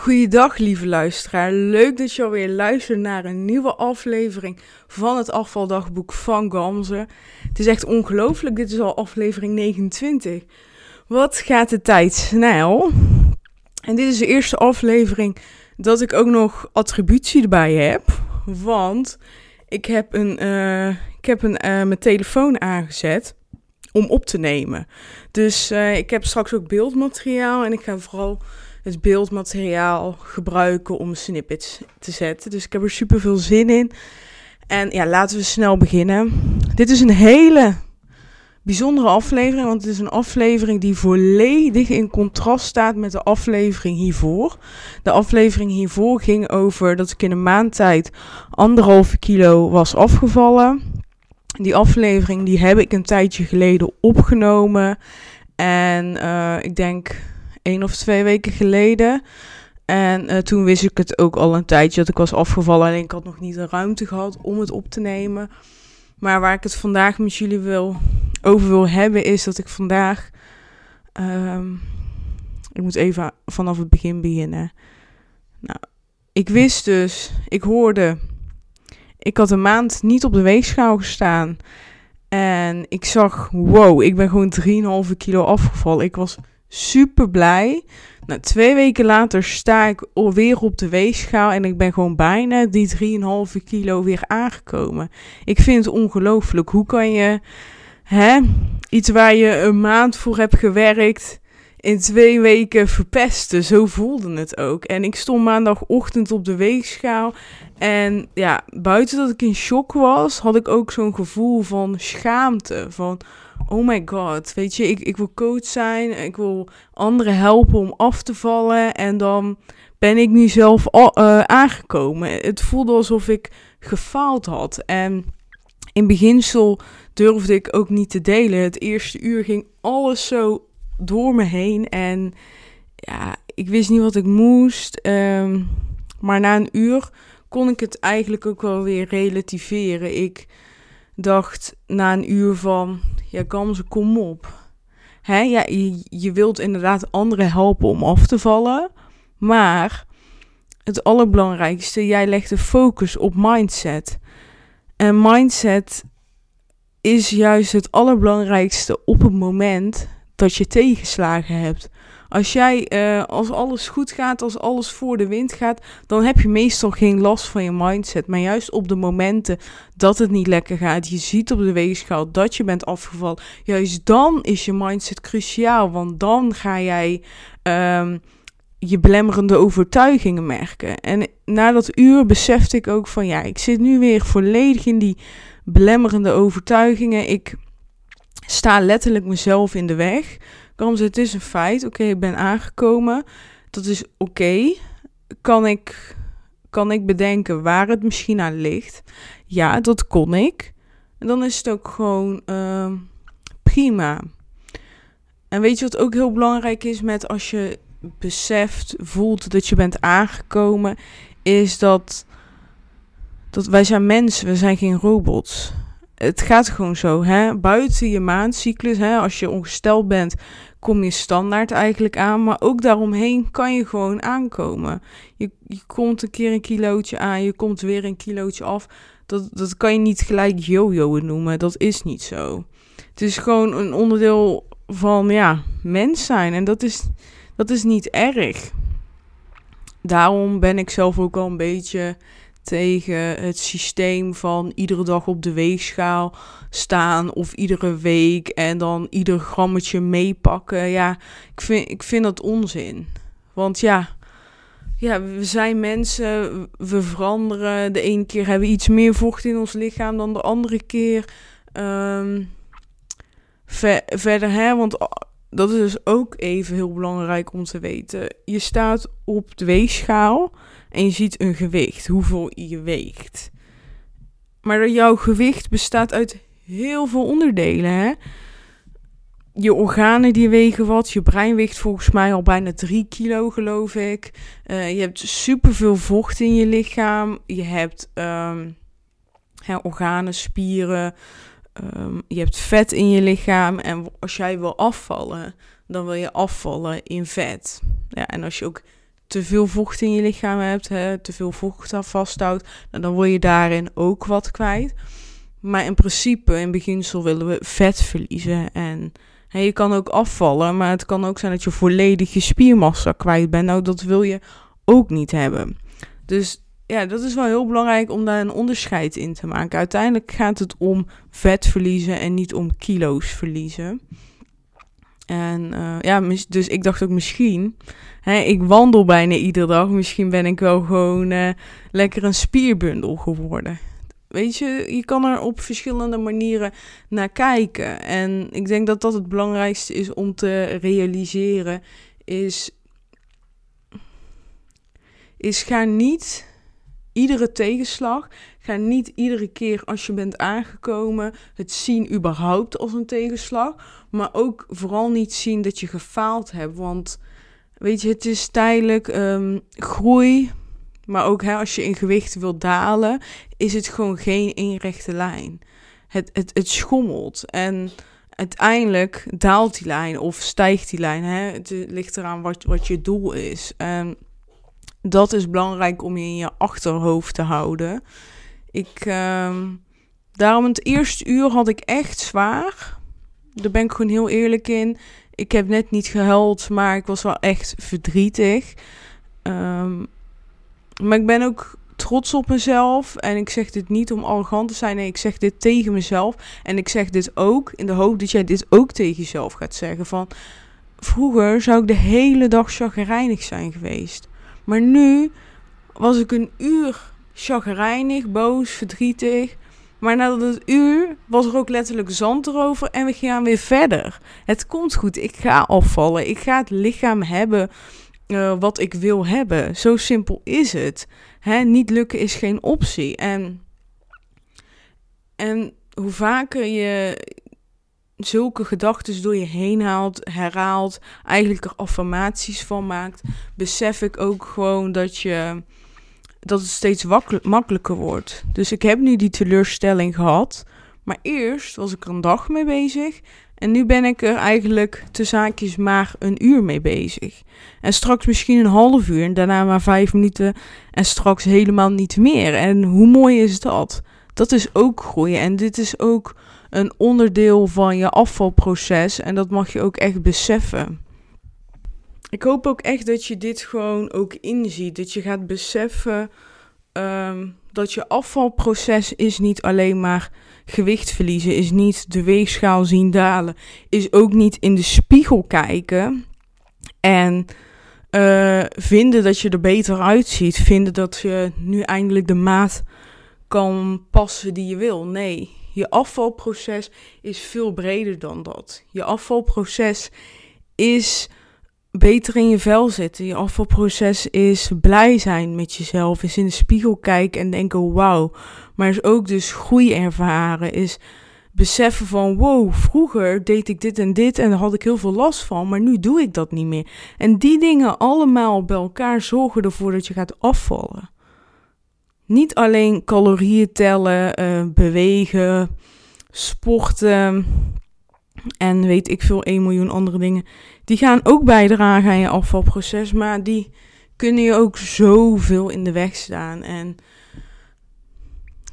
Goeiedag, lieve luisteraar. Leuk dat je alweer luistert naar een nieuwe aflevering van het afvaldagboek van Gamze. Het is echt ongelooflijk, dit is al aflevering 29. Wat gaat de tijd snel? En dit is de eerste aflevering dat ik ook nog attributie erbij heb. Want ik heb, een, uh, ik heb een, uh, mijn telefoon aangezet om op te nemen. Dus uh, ik heb straks ook beeldmateriaal en ik ga vooral het beeldmateriaal gebruiken om snippets te zetten. Dus ik heb er super veel zin in. En ja, laten we snel beginnen. Dit is een hele bijzondere aflevering, want het is een aflevering die volledig in contrast staat met de aflevering hiervoor. De aflevering hiervoor ging over dat ik in een maand tijd anderhalve kilo was afgevallen. Die aflevering die heb ik een tijdje geleden opgenomen. En uh, ik denk één of twee weken geleden. En uh, toen wist ik het ook al een tijdje dat ik was afgevallen. Alleen ik had nog niet de ruimte gehad om het op te nemen. Maar waar ik het vandaag met jullie wil, over wil hebben, is dat ik vandaag. Um, ik moet even vanaf het begin beginnen. Nou, ik wist dus, ik hoorde. Ik had een maand niet op de weegschaal gestaan. En ik zag, wow, ik ben gewoon 3,5 kilo afgevallen. Ik was super blij. Nou, twee weken later sta ik alweer op de weegschaal en ik ben gewoon bijna die 3,5 kilo weer aangekomen. Ik vind het ongelooflijk. Hoe kan je hè, iets waar je een maand voor hebt gewerkt in twee weken verpesten? Zo voelde het ook. En ik stond maandagochtend op de weegschaal en ja, buiten dat ik in shock was, had ik ook zo'n gevoel van schaamte. Van oh my god, weet je, ik, ik wil coach zijn, ik wil anderen helpen om af te vallen en dan ben ik nu zelf uh, aangekomen. Het voelde alsof ik gefaald had en in beginsel durfde ik ook niet te delen. Het eerste uur ging alles zo door me heen en ja, ik wist niet wat ik moest, um, maar na een uur kon ik het eigenlijk ook wel weer relativeren. Ik dacht na een uur van, ja, Gamze, kom op. Hè, ja, je, je wilt inderdaad anderen helpen om af te vallen. Maar het allerbelangrijkste, jij legt de focus op mindset. En mindset is juist het allerbelangrijkste op het moment dat je tegenslagen hebt. Als jij, uh, als alles goed gaat, als alles voor de wind gaat, dan heb je meestal geen last van je mindset. Maar juist op de momenten dat het niet lekker gaat, je ziet op de weegschaal dat je bent afgevallen, juist dan is je mindset cruciaal. Want dan ga jij um, je belemmerende overtuigingen merken. En na dat uur besefte ik ook van ja, ik zit nu weer volledig in die belemmerende overtuigingen. Ik sta letterlijk mezelf in de weg. Kamze, het is een feit. Oké, ik ben aangekomen. Dat is oké. Kan, ik, kan ik bedenken waar het misschien aan ligt? Ja, dat kon ik. En dan is het ook gewoon uh, prima. En weet je wat ook heel belangrijk is met als je beseft, voelt dat je bent aangekomen, is dat, dat wij zijn mensen, we zijn geen robots. Het gaat gewoon zo, hè? Buiten je maandcyclus, hè? Als je ongesteld bent, kom je standaard eigenlijk aan. Maar ook daaromheen kan je gewoon aankomen. Je, je komt een keer een kilootje aan, je komt weer een kilootje af. Dat, dat kan je niet gelijk yo-yo'en noemen. Dat is niet zo. Het is gewoon een onderdeel van ja, mens zijn. En dat is, dat is niet erg. Daarom ben ik zelf ook al een beetje tegen het systeem van iedere dag op de weegschaal staan of iedere week en dan ieder grammetje meepakken. Ja, ik vind, ik vind dat onzin. Want ja, ja, we zijn mensen, we veranderen. De ene keer hebben we iets meer vocht in ons lichaam dan de andere keer. Um, verder, hè, want dat is dus ook even heel belangrijk om te weten. Je staat op de weegschaal en je ziet een gewicht, hoeveel je weegt. Maar jouw gewicht bestaat uit heel veel onderdelen. Hè? Je organen die wegen wat. Je brein weegt volgens mij al bijna 3 kilo, geloof ik. Uh, je hebt superveel vocht in je lichaam. Je hebt um, hè, organen, spieren. Um, je hebt vet in je lichaam. En als jij wil afvallen, dan wil je afvallen in vet. Ja, en als je ook te veel vocht in je lichaam hebt, hè, te veel vocht vasthoudt, nou, dan word je daarin ook wat kwijt. Maar in principe, in beginsel willen we vet verliezen. En hè, je kan ook afvallen, maar het kan ook zijn dat je volledig je spiermassa kwijt bent. Nou, dat wil je ook niet hebben. Dus ja, dat is wel heel belangrijk om daar een onderscheid in te maken. Uiteindelijk gaat het om vet verliezen en niet om kilo's verliezen. En uh, ja, dus ik dacht ook misschien, hè, ik wandel bijna iedere dag, misschien ben ik wel gewoon uh, lekker een spierbundel geworden. Weet je, je kan er op verschillende manieren naar kijken. En ik denk dat dat het belangrijkste is om te realiseren, is, is ga niet iedere tegenslag. Ga niet iedere keer als je bent aangekomen het zien überhaupt als een tegenslag. Maar ook vooral niet zien dat je gefaald hebt. Want weet je, het is tijdelijk um, groei. Maar ook hè, als je in gewicht wilt dalen, is het gewoon geen eenrechte lijn. Het, het, het schommelt. En uiteindelijk daalt die lijn of stijgt die lijn. Hè? Het ligt eraan wat, wat je doel is. En dat is belangrijk om je in je achterhoofd te houden. Ik, uh, daarom het eerste uur had ik echt zwaar. Daar ben ik gewoon heel eerlijk in. Ik heb net niet gehuild, maar ik was wel echt verdrietig. Um, maar ik ben ook trots op mezelf. En ik zeg dit niet om arrogant te zijn. Nee, ik zeg dit tegen mezelf. En ik zeg dit ook in de hoop dat jij dit ook tegen jezelf gaat zeggen. Van vroeger zou ik de hele dag chagrijnig zijn geweest. Maar nu was ik een uur chagrijnig, boos, verdrietig. Maar na dat uur was er ook letterlijk zand erover en we gaan weer verder. Het komt goed, ik ga afvallen. Ik ga het lichaam hebben uh, wat ik wil hebben. Zo simpel is het. Hè? Niet lukken is geen optie. En, en hoe vaker je zulke gedachten door je heen haalt, herhaalt, eigenlijk er affirmaties van maakt, besef ik ook gewoon dat je dat het steeds makkelijker wordt. Dus ik heb nu die teleurstelling gehad, maar eerst was ik er een dag mee bezig en nu ben ik er eigenlijk te zaakjes maar een uur mee bezig. En straks misschien een half uur en daarna maar vijf minuten en straks helemaal niet meer. En hoe mooi is dat? Dat is ook groeien en dit is ook een onderdeel van je afvalproces en dat mag je ook echt beseffen. Ik hoop ook echt dat je dit gewoon ook inziet. Dat je gaat beseffen um, dat je afvalproces is niet alleen maar gewicht verliezen, is niet de weegschaal zien dalen, is ook niet in de spiegel kijken en uh, vinden dat je er beter uitziet, vinden dat je nu eindelijk de maat kan passen die je wil. Nee, je afvalproces is veel breder dan dat. Je afvalproces is beter in je vel zitten. Je afvalproces is blij zijn met jezelf. Is in de spiegel kijken en denken: wauw. Maar is ook dus groei ervaren. Is beseffen van: wow, vroeger deed ik dit en dit en daar had ik heel veel last van. Maar nu doe ik dat niet meer. En die dingen allemaal bij elkaar zorgen ervoor dat je gaat afvallen. Niet alleen calorieën tellen, uh, bewegen, sporten en weet ik veel, 1 miljoen andere dingen. Die gaan ook bijdragen aan je afvalproces, maar die kunnen je ook zoveel in de weg staan. En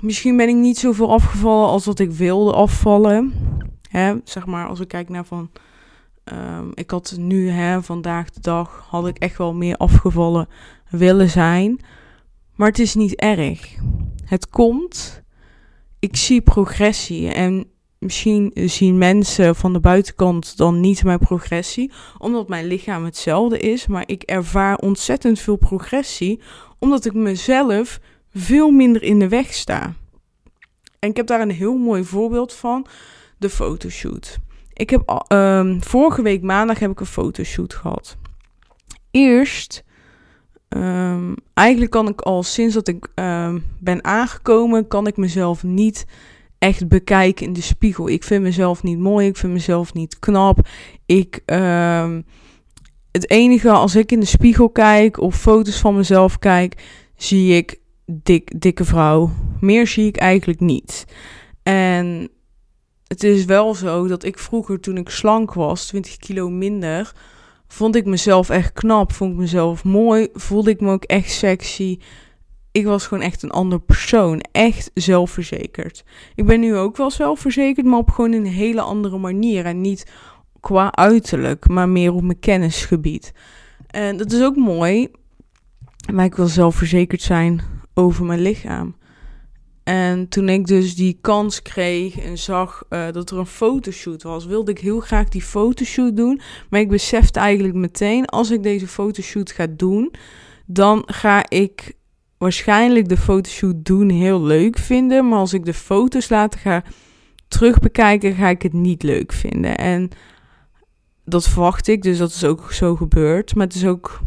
misschien ben ik niet zoveel afgevallen als wat ik wilde afvallen. Hè, zeg maar, als ik kijk naar van. Um, ik had nu, hè, vandaag de dag, had ik echt wel meer afgevallen willen zijn. Maar het is niet erg. Het komt. Ik zie progressie. En misschien zien mensen van de buitenkant dan niet mijn progressie, omdat mijn lichaam hetzelfde is. Maar ik ervaar ontzettend veel progressie, omdat ik mezelf veel minder in de weg sta. En ik heb daar een heel mooi voorbeeld van: de fotoshoot. Ik heb um, vorige week maandag heb ik een fotoshoot gehad. Eerst Um, eigenlijk kan ik al sinds dat ik um, ben aangekomen, kan ik mezelf niet echt bekijken in de spiegel. Ik vind mezelf niet mooi, ik vind mezelf niet knap. Ik, um, het enige als ik in de spiegel kijk of foto's van mezelf kijk, zie ik dik, dikke vrouw. Meer zie ik eigenlijk niet. En het is wel zo dat ik vroeger, toen ik slank was, 20 kilo minder vond ik mezelf echt knap, vond ik mezelf mooi, voelde ik me ook echt sexy. Ik was gewoon echt een ander persoon, echt zelfverzekerd. Ik ben nu ook wel zelfverzekerd, maar op gewoon een hele andere manier en niet qua uiterlijk, maar meer op mijn kennisgebied. En dat is ook mooi, maar ik wil zelfverzekerd zijn over mijn lichaam. En toen ik dus die kans kreeg en zag uh, dat er een fotoshoot was, wilde ik heel graag die fotoshoot doen. Maar ik besefte eigenlijk meteen, als ik deze fotoshoot ga doen, dan ga ik waarschijnlijk de fotoshoot doen heel leuk vinden. Maar als ik de foto's later ga terugbekijken, ga ik het niet leuk vinden. En dat verwacht ik, dus dat is ook zo gebeurd. Maar het is ook,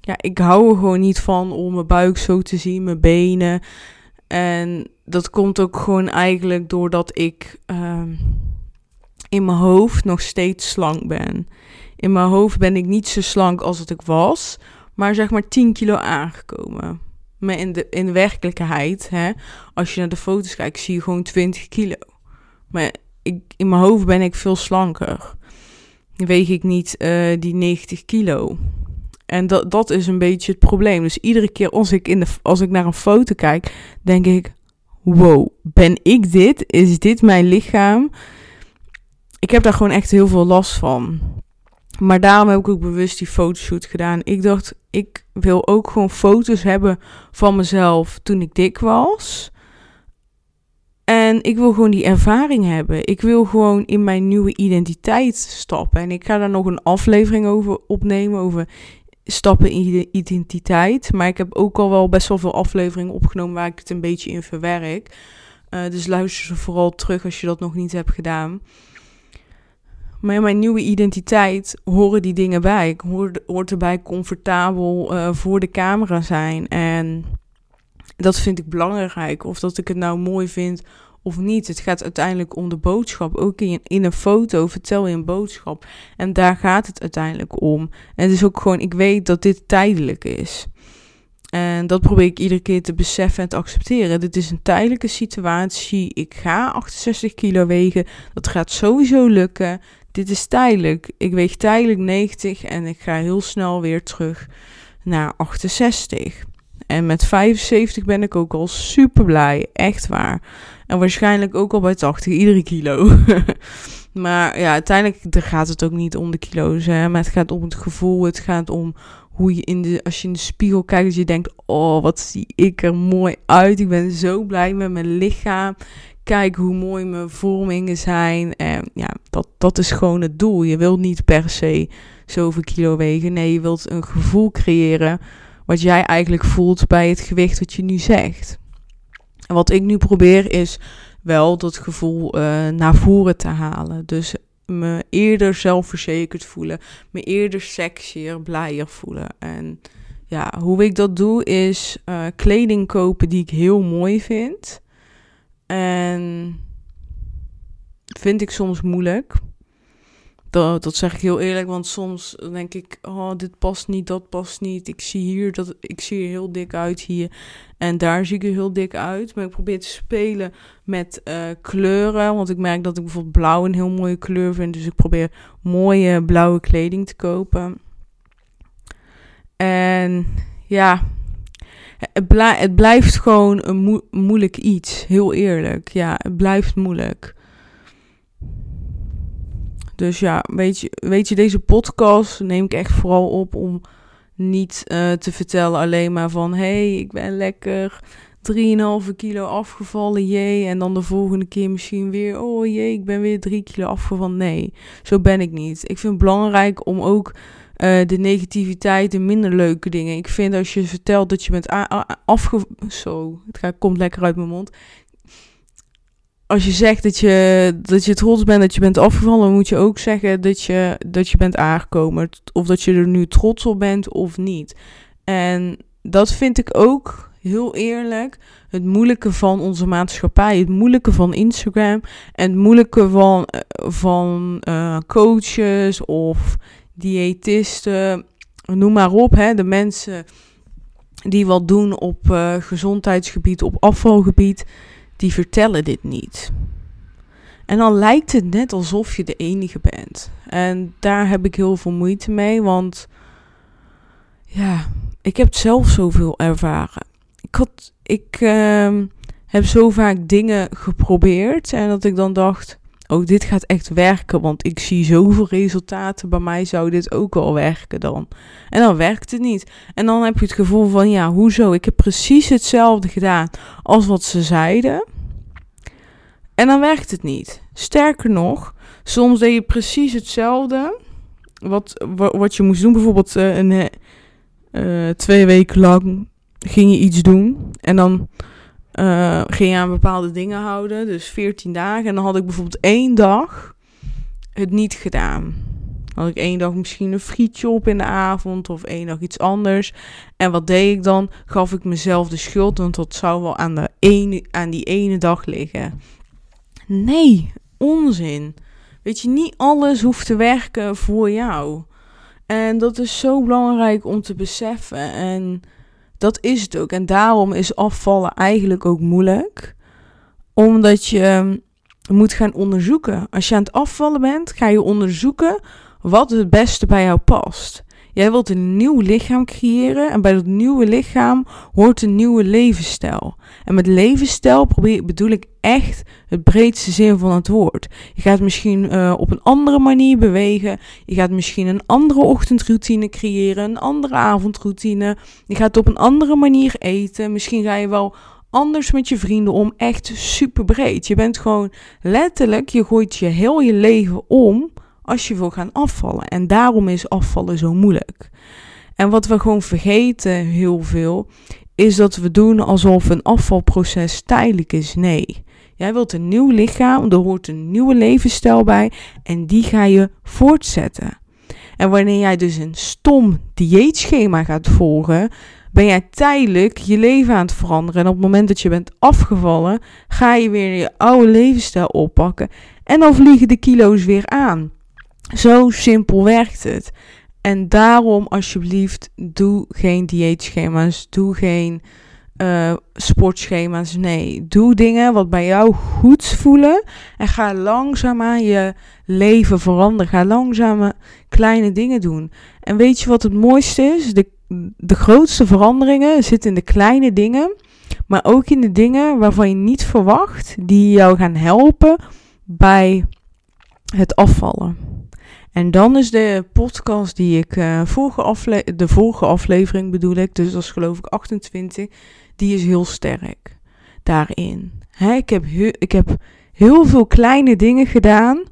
ja, ik hou er gewoon niet van om mijn buik zo te zien, mijn benen. En dat komt ook gewoon eigenlijk doordat ik uh, in mijn hoofd nog steeds slank ben. In mijn hoofd ben ik niet zo slank als dat ik was, maar zeg maar 10 kilo aangekomen. Maar in de, in de werkelijkheid, hè, als je naar de foto's kijkt, zie je gewoon 20 kilo. Maar ik, in mijn hoofd ben ik veel slanker. Weeg ik niet uh, die 90 kilo. En dat, dat is een beetje het probleem. Dus iedere keer als ik, in de, als ik naar een foto kijk, denk ik: wow, ben ik dit? Is dit mijn lichaam? Ik heb daar gewoon echt heel veel last van. Maar daarom heb ik ook bewust die fotoshoot gedaan. Ik dacht, ik wil ook gewoon foto's hebben van mezelf toen ik dik was. En ik wil gewoon die ervaring hebben. Ik wil gewoon in mijn nieuwe identiteit stappen. En ik ga daar nog een aflevering over opnemen. Over stappen in je identiteit. Maar ik heb ook al wel best wel veel afleveringen opgenomen waar ik het een beetje in verwerk. Uh, dus luister ze vooral terug als je dat nog niet hebt gedaan. Maar mijn nieuwe identiteit horen die dingen bij. Ik hoor, hoort erbij comfortabel uh, voor de camera zijn. En dat vind ik belangrijk. Of dat ik het nou mooi vind of niet. Het gaat uiteindelijk om de boodschap. Ook in, in een foto vertel je een boodschap. En daar gaat het uiteindelijk om. En het is ook gewoon, ik weet dat dit tijdelijk is. En dat probeer ik iedere keer te beseffen en te accepteren. Dit is een tijdelijke situatie. Ik ga 68 kilo wegen. Dat gaat sowieso lukken. Dit is tijdelijk. Ik weeg tijdelijk 90 en ik ga heel snel weer terug naar 68. En met 75 ben ik ook al super blij. Echt waar. En waarschijnlijk ook al bij 80, iedere kilo. maar ja, uiteindelijk gaat het ook niet om de kilo's. Hè, maar het gaat om het gevoel. Het gaat om hoe je in de, als je in de spiegel kijkt, dat je denkt: Oh, wat zie ik er mooi uit. Ik ben zo blij met mijn lichaam. Kijk hoe mooi mijn vormingen zijn. En ja, dat, dat is gewoon het doel. Je wilt niet per se zoveel kilo wegen. Nee, je wilt een gevoel creëren. Wat jij eigenlijk voelt bij het gewicht wat je nu zegt. En wat ik nu probeer is wel dat gevoel uh, naar voren te halen. Dus me eerder zelfverzekerd voelen, me eerder sexier, blijer voelen. En ja, hoe ik dat doe is uh, kleding kopen die ik heel mooi vind. En vind ik soms moeilijk. Dat, dat zeg ik heel eerlijk, want soms denk ik, oh, dit past niet, dat past niet. Ik zie hier dat ik zie heel dik uit hier en daar zie ik er heel dik uit. Maar ik probeer te spelen met uh, kleuren, want ik merk dat ik bijvoorbeeld blauw een heel mooie kleur vind. Dus ik probeer mooie blauwe kleding te kopen. En ja, het blijft gewoon een moeilijk iets, heel eerlijk. Ja, het blijft moeilijk. Dus ja, weet je, weet je, deze podcast neem ik echt vooral op om niet uh, te vertellen alleen maar van... hey, ik ben lekker 3,5 kilo afgevallen, jee. En dan de volgende keer misschien weer... oh jee, ik ben weer 3 kilo afgevallen. Nee, zo ben ik niet. Ik vind het belangrijk om ook... Uh, de negativiteit, de minder leuke dingen. Ik vind als je vertelt dat je bent afgevallen. Zo, het gaat, komt lekker uit mijn mond als je zegt dat je, dat je trots bent dat je bent afgevallen, moet je ook zeggen dat je, dat je bent aangekomen. Of dat je er nu trots op bent of niet. En dat vind ik ook heel eerlijk het moeilijke van onze maatschappij. Het moeilijke van Instagram. En het moeilijke van, eh, van uh, coaches of diëtisten. Noem maar op. Hè, de mensen die wat doen op uh, gezondheidsgebied, op afvalgebied die vertellen dit niet. En dan lijkt het net alsof je de enige bent. En daar heb ik heel veel moeite mee, want ja, ik heb zelf zoveel ervaren. Ik, had, ik uh, heb zo vaak dingen geprobeerd en dat ik dan dacht, oh, dit gaat echt werken, want ik zie zoveel resultaten. Bij mij zou dit ook wel werken dan. En dan werkt het niet. En dan heb je het gevoel van, ja, hoezo? Ik heb precies hetzelfde gedaan als wat ze zeiden. En dan werkt het niet. Sterker nog, soms deed je precies hetzelfde. Wat, wat je moest doen, bijvoorbeeld uh, een, uh, twee weken lang ging je iets doen. En dan uh, ging je aan bepaalde dingen houden. Dus 14 dagen. En dan had ik bijvoorbeeld één dag het niet gedaan. Had ik één dag misschien een frietje op in de avond of één dag iets anders. En wat deed ik dan? Gaf ik mezelf de schuld, want dat zou wel aan, de ene, aan die ene dag liggen. Nee, onzin. Weet je, niet alles hoeft te werken voor jou. En dat is zo belangrijk om te beseffen. En dat is het ook. En daarom is afvallen eigenlijk ook moeilijk. Omdat je moet gaan onderzoeken. Als je aan het afvallen bent, ga je onderzoeken wat het beste bij jou past. Jij wilt een nieuw lichaam creëren en bij dat nieuwe lichaam hoort een nieuwe levensstijl. En met levensstijl probeer, bedoel ik echt het breedste zin van het woord. Je gaat misschien uh, op een andere manier bewegen. Je gaat misschien een andere ochtendroutine creëren, een andere avondroutine. Je gaat op een andere manier eten. Misschien ga je wel anders met je vrienden om. Echt super breed. Je bent gewoon letterlijk, je gooit je heel je leven om als je wil gaan afvallen. En daarom is afvallen zo moeilijk. En wat we gewoon vergeten heel veel, is dat we doen alsof een afvalproces tijdelijk is. Nee. Jij wilt een nieuw lichaam, er hoort een nieuwe levensstijl bij en die ga je voortzetten. En wanneer jij dus een stom dieetschema gaat volgen, ben jij tijdelijk je leven aan het veranderen. En op het moment dat je bent afgevallen, ga je weer je oude levensstijl oppakken. En dan vliegen de kilo's weer aan. Zo simpel werkt het. En daarom alsjeblieft, doe geen dieetschema's, doe geen uh, sportschema's. Nee, doe dingen wat bij jou goed voelen en ga langzaamaan je leven veranderen. Ga langzaam kleine dingen doen. En weet je wat het mooiste is? De, de grootste veranderingen zitten in de kleine dingen, maar ook in de dingen waarvan je niet verwacht, die jou gaan helpen bij het afvallen. En dan is de podcast die ik, uh, vorige afle de vorige aflevering bedoel ik, dus dat is geloof ik 28, die is heel sterk daarin. Ik, heb ik heb heel veel kleine dingen gedaan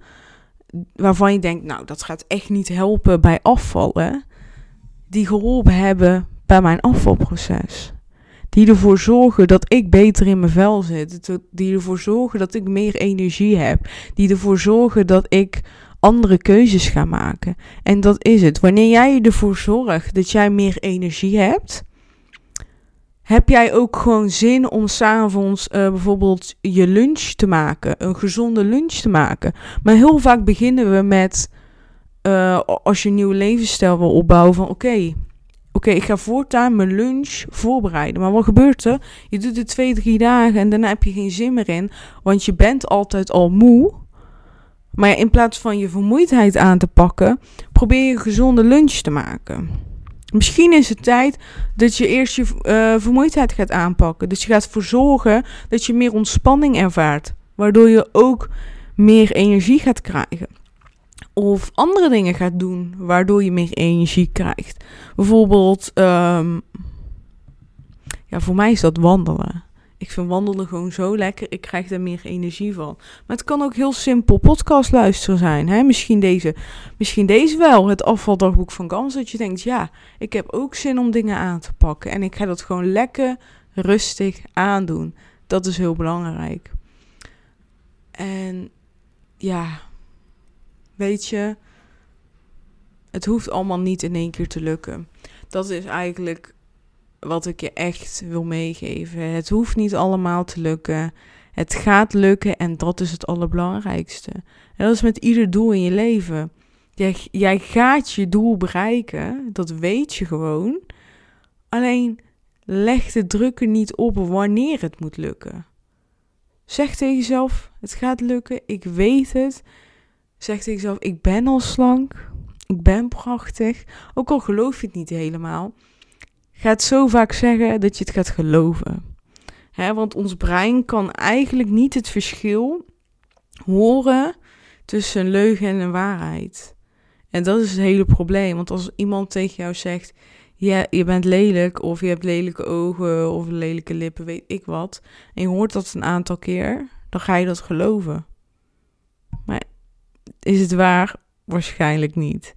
waarvan je denkt, nou dat gaat echt niet helpen bij afvallen, die geholpen hebben bij mijn afvalproces. Die ervoor zorgen dat ik beter in mijn vel zit. Die ervoor zorgen dat ik meer energie heb. Die ervoor zorgen dat ik andere keuzes gaan maken. En dat is het. Wanneer jij ervoor zorgt dat jij meer energie hebt, heb jij ook gewoon zin om s'avonds uh, bijvoorbeeld je lunch te maken, een gezonde lunch te maken. Maar heel vaak beginnen we met, uh, als je een nieuwe levensstijl wil opbouwen, van oké, oké, ik ga voortaan mijn lunch voorbereiden. Maar wat gebeurt er? Je doet het twee, drie dagen en daarna heb je geen zin meer in, want je bent altijd al moe. Maar in plaats van je vermoeidheid aan te pakken, probeer je een gezonde lunch te maken. Misschien is het tijd dat je eerst je uh, vermoeidheid gaat aanpakken. Dus je gaat ervoor zorgen dat je meer ontspanning ervaart. Waardoor je ook meer energie gaat krijgen. Of andere dingen gaat doen waardoor je meer energie krijgt. Bijvoorbeeld, um, ja, voor mij is dat wandelen. Ik vind wandelen gewoon zo lekker. Ik krijg er meer energie van. Maar het kan ook heel simpel podcast luisteren zijn. Hè? Misschien, deze, misschien deze wel, het afvaldagboek van Gans. Dat je denkt, ja, ik heb ook zin om dingen aan te pakken. En ik ga dat gewoon lekker rustig aandoen. Dat is heel belangrijk. En ja, weet je, het hoeft allemaal niet in één keer te lukken. Dat is eigenlijk wat ik je echt wil meegeven. Het hoeft niet allemaal te lukken. Het gaat lukken en dat is het allerbelangrijkste. En dat is met ieder doel in je leven. Jij, jij gaat je doel bereiken, dat weet je gewoon. Alleen leg de druk er niet op wanneer het moet lukken. Zeg tegen jezelf, het gaat lukken, ik weet het. Zeg tegen jezelf, ik ben al slank, ik ben prachtig. Ook al geloof je het niet helemaal. Ga het zo vaak zeggen dat je het gaat geloven. want ons brein kan eigenlijk niet het verschil horen tussen een leugen en een waarheid. En dat is het hele probleem. Want als iemand tegen jou zegt: ja, je bent lelijk, of je hebt lelijke ogen, of lelijke lippen, weet ik wat. En je hoort dat een aantal keer, dan ga je dat geloven. Maar is het waar? Waarschijnlijk niet.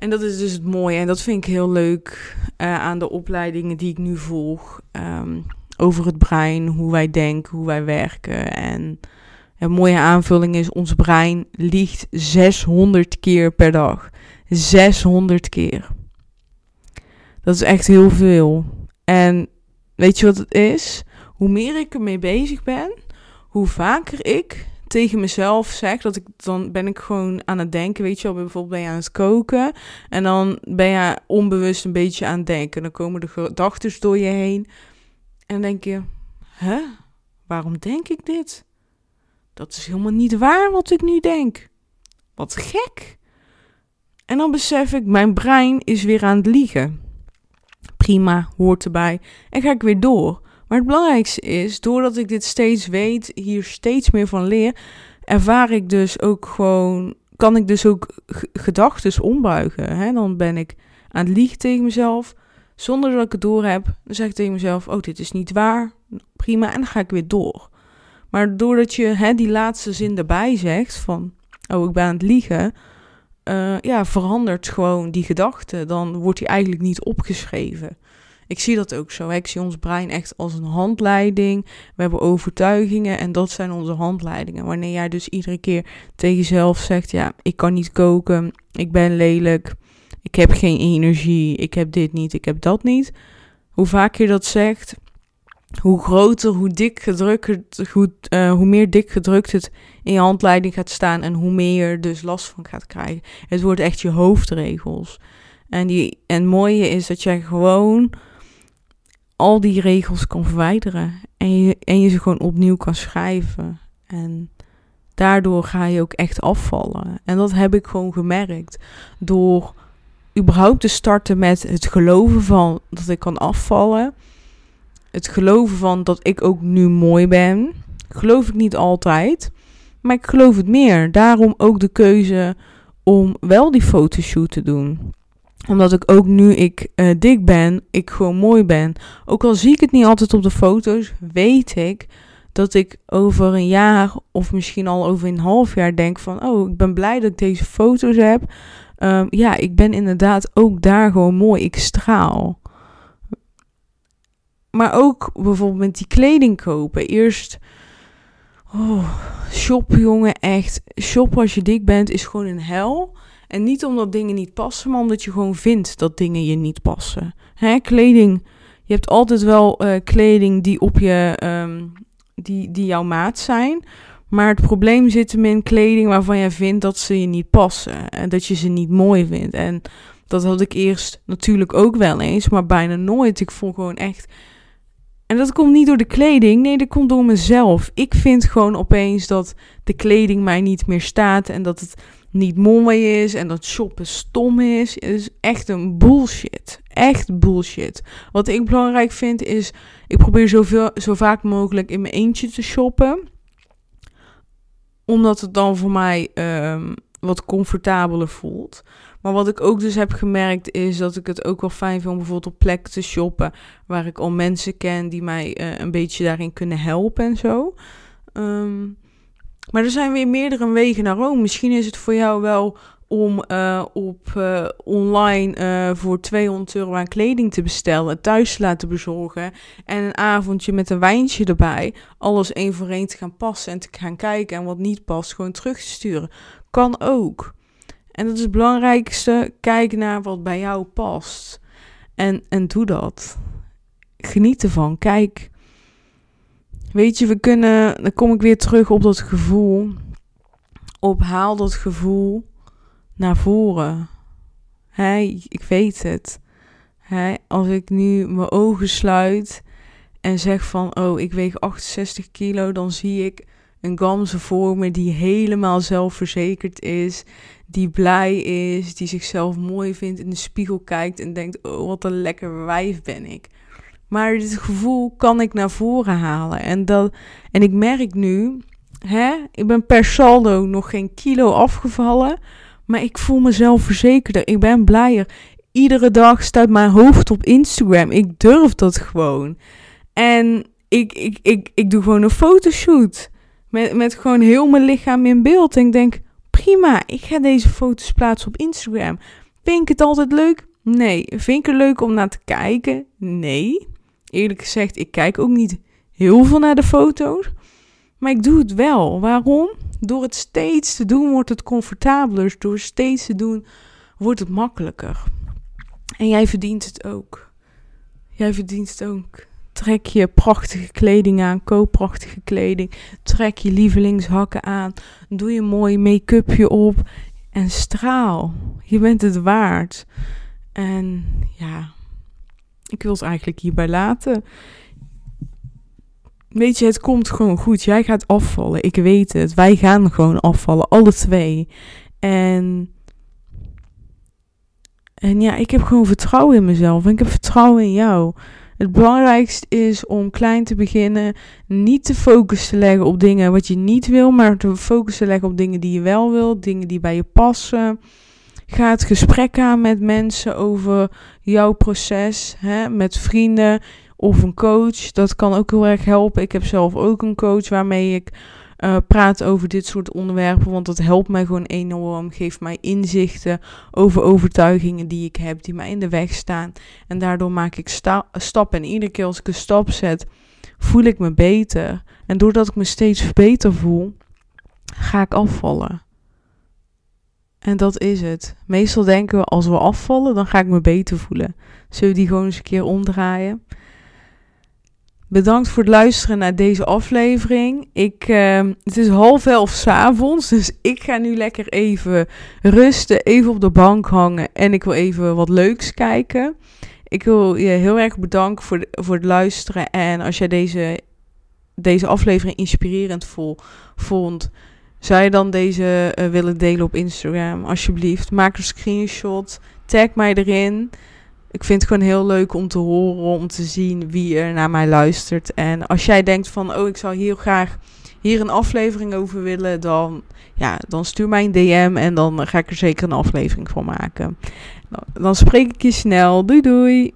En dat is dus het mooie. En dat vind ik heel leuk uh, aan de opleidingen die ik nu volg. Um, over het brein, hoe wij denken, hoe wij werken. En een mooie aanvulling is: ons brein liegt 600 keer per dag. 600 keer. Dat is echt heel veel. En weet je wat het is? Hoe meer ik ermee bezig ben, hoe vaker ik tegen mezelf zeg dat ik dan ben ik gewoon aan het denken, weet je wel, bijvoorbeeld ben je aan het koken en dan ben je onbewust een beetje aan het denken. Dan komen de gedachten door je heen en dan denk je, hè, waarom denk ik dit? Dat is helemaal niet waar wat ik nu denk. Wat gek. En dan besef ik, mijn brein is weer aan het liegen. Prima, hoort erbij. En ga ik weer door. Maar het belangrijkste is, doordat ik dit steeds weet, hier steeds meer van leer, ervaar ik dus ook gewoon, kan ik dus ook gedachten ombuigen. Hè? Dan ben ik aan het liegen tegen mezelf, zonder dat ik het door heb. Dan zeg ik tegen mezelf, oh, dit is niet waar. Prima, en dan ga ik weer door. Maar doordat je hè, die laatste zin erbij zegt van, oh, ik ben aan het liegen, uh, ja, verandert gewoon die gedachte. Dan wordt die eigenlijk niet opgeschreven. Ik zie dat ook zo. Ik zie ons brein echt als een handleiding. We hebben overtuigingen en dat zijn onze handleidingen. Wanneer jij dus iedere keer tegen jezelf zegt: Ja, ik kan niet koken, ik ben lelijk, ik heb geen energie, ik heb dit niet, ik heb dat niet. Hoe vaak je dat zegt, hoe groter, hoe dik gedrukt, hoe, uh, hoe meer dik gedrukt het in je handleiding gaat staan en hoe meer je er dus last van gaat krijgen. Het wordt echt je hoofdregels. En, die, en het mooie is dat jij gewoon al die regels kan verwijderen en je, en je ze gewoon opnieuw kan schrijven. En daardoor ga je ook echt afvallen. En dat heb ik gewoon gemerkt door überhaupt te starten met het geloven van dat ik kan afvallen het geloven van dat ik ook nu mooi ben, geloof ik niet altijd. Maar ik geloof het meer. Daarom ook de keuze om wel die fotoshoot te doen. Omdat ik ook nu ik uh, dik ben, ik gewoon mooi ben. Ook al zie ik het niet altijd op de foto's, weet ik dat ik over een jaar of misschien al over een half jaar denk van... Oh, ik ben blij dat ik deze foto's heb. Um, ja, ik ben inderdaad ook daar gewoon mooi. Ik straal. Maar ook bijvoorbeeld met die kleding kopen. Eerst, oh, shoppen jongen, echt. Shoppen als je dik bent is gewoon een hel. En niet omdat dingen niet passen, maar omdat je gewoon vindt dat dingen je niet passen. Hè, kleding, je hebt altijd wel uh, kleding die op je, um, die, die jouw maat zijn. Maar het probleem zit hem in kleding waarvan jij vindt dat ze je niet passen. En dat je ze niet mooi vindt. En dat had ik eerst natuurlijk ook wel eens, maar bijna nooit. Ik voel gewoon echt en dat komt niet door de kleding, nee, dat komt door mezelf. Ik vind gewoon opeens dat de kleding mij niet meer staat en dat het niet mooi is en dat shoppen stom is. Is echt een bullshit. Echt bullshit. Wat ik belangrijk vind is, ik probeer zoveel, zo vaak mogelijk in mijn eentje te shoppen. Omdat het dan voor mij um, wat comfortabeler voelt. Maar wat ik ook dus heb gemerkt is dat ik het ook wel fijn vind om bijvoorbeeld op plekken te shoppen waar ik al mensen ken die mij uh, een beetje daarin kunnen helpen en zo. Um, maar er zijn weer meerdere wegen naar Rome. Misschien is het voor jou wel om uh, op uh, online voor 200 euro aan kleding te bestellen, thuis te laten bezorgen en een avondje met een wijntje erbij, alles één voor één te gaan passen en te gaan kijken en wat niet past gewoon terug te sturen. Kan ook. En dat is het belangrijkste. Kijk naar wat bij jou past. En, en doe dat. Geniet ervan. Kijk. Weet je, we kunnen. Dan kom ik weer terug op dat gevoel. Ophaal dat gevoel naar voren. Ik weet het. Als ik nu mijn ogen sluit en zeg van, oh, ik weeg 68 kilo, dan zie ik een gamse voor me die helemaal zelfverzekerd is, die blij is, die zichzelf mooi vindt, in de spiegel kijkt en denkt, oh, wat een lekker wijf ben ik. Maar dit gevoel kan ik naar voren halen. En, dat, en ik merk nu, hè, ik ben per saldo nog geen kilo afgevallen, maar ik voel mezelf verzekerder. Ik ben blijer. Iedere dag staat mijn hoofd op Instagram. Ik durf dat gewoon. En ik, ik, ik, ik doe gewoon een fotoshoot. Met, met gewoon heel mijn lichaam in beeld. En ik denk, prima, ik ga deze foto's plaatsen op Instagram. Vind ik het altijd leuk? Nee. Vind ik het leuk om naar te kijken? Nee. Eerlijk gezegd, ik kijk ook niet heel veel naar de foto's. Maar ik doe het wel. Waarom? Door het steeds te doen wordt het comfortabeler. Door steeds te doen wordt het makkelijker. En jij verdient het ook. Jij verdient het ook. Trek je prachtige kleding aan, koop prachtige kleding. Trek je lievelingshakken aan. Doe je mooi make-upje op. En straal. Je bent het waard. En ja, ik wil het eigenlijk hierbij laten. Weet je, het komt gewoon goed. Jij gaat afvallen. Ik weet het. Wij gaan gewoon afvallen. Alle twee. En. En ja, ik heb gewoon vertrouwen in mezelf. En ik heb vertrouwen in jou. Het belangrijkste is om klein te beginnen. Niet te focus te leggen op dingen wat je niet wil. Maar te focus te leggen op dingen die je wel wil. Dingen die bij je passen. Ga het aan met mensen over jouw proces. Hè, met vrienden of een coach. Dat kan ook heel erg helpen. Ik heb zelf ook een coach waarmee ik uh, praat over dit soort onderwerpen. Want dat helpt mij gewoon enorm. Geeft mij inzichten over overtuigingen die ik heb, die mij in de weg staan. En daardoor maak ik sta stappen. En iedere keer als ik een stap zet, voel ik me beter. En doordat ik me steeds beter voel, ga ik afvallen. En dat is het. Meestal denken we als we afvallen, dan ga ik me beter voelen. Zullen we die gewoon eens een keer omdraaien? Bedankt voor het luisteren naar deze aflevering. Ik, uh, het is half elf s'avonds, dus ik ga nu lekker even rusten, even op de bank hangen en ik wil even wat leuks kijken. Ik wil je heel erg bedanken voor, voor het luisteren en als jij deze, deze aflevering inspirerend vond, zou je dan deze uh, willen delen op Instagram? Alsjeblieft, maak een screenshot, tag mij erin ik vind het gewoon heel leuk om te horen, om te zien wie er naar mij luistert. En als jij denkt van, oh, ik zou heel graag hier een aflevering over willen, dan, ja, dan stuur mij een DM en dan ga ik er zeker een aflevering van maken. Dan spreek ik je snel. Doei doei!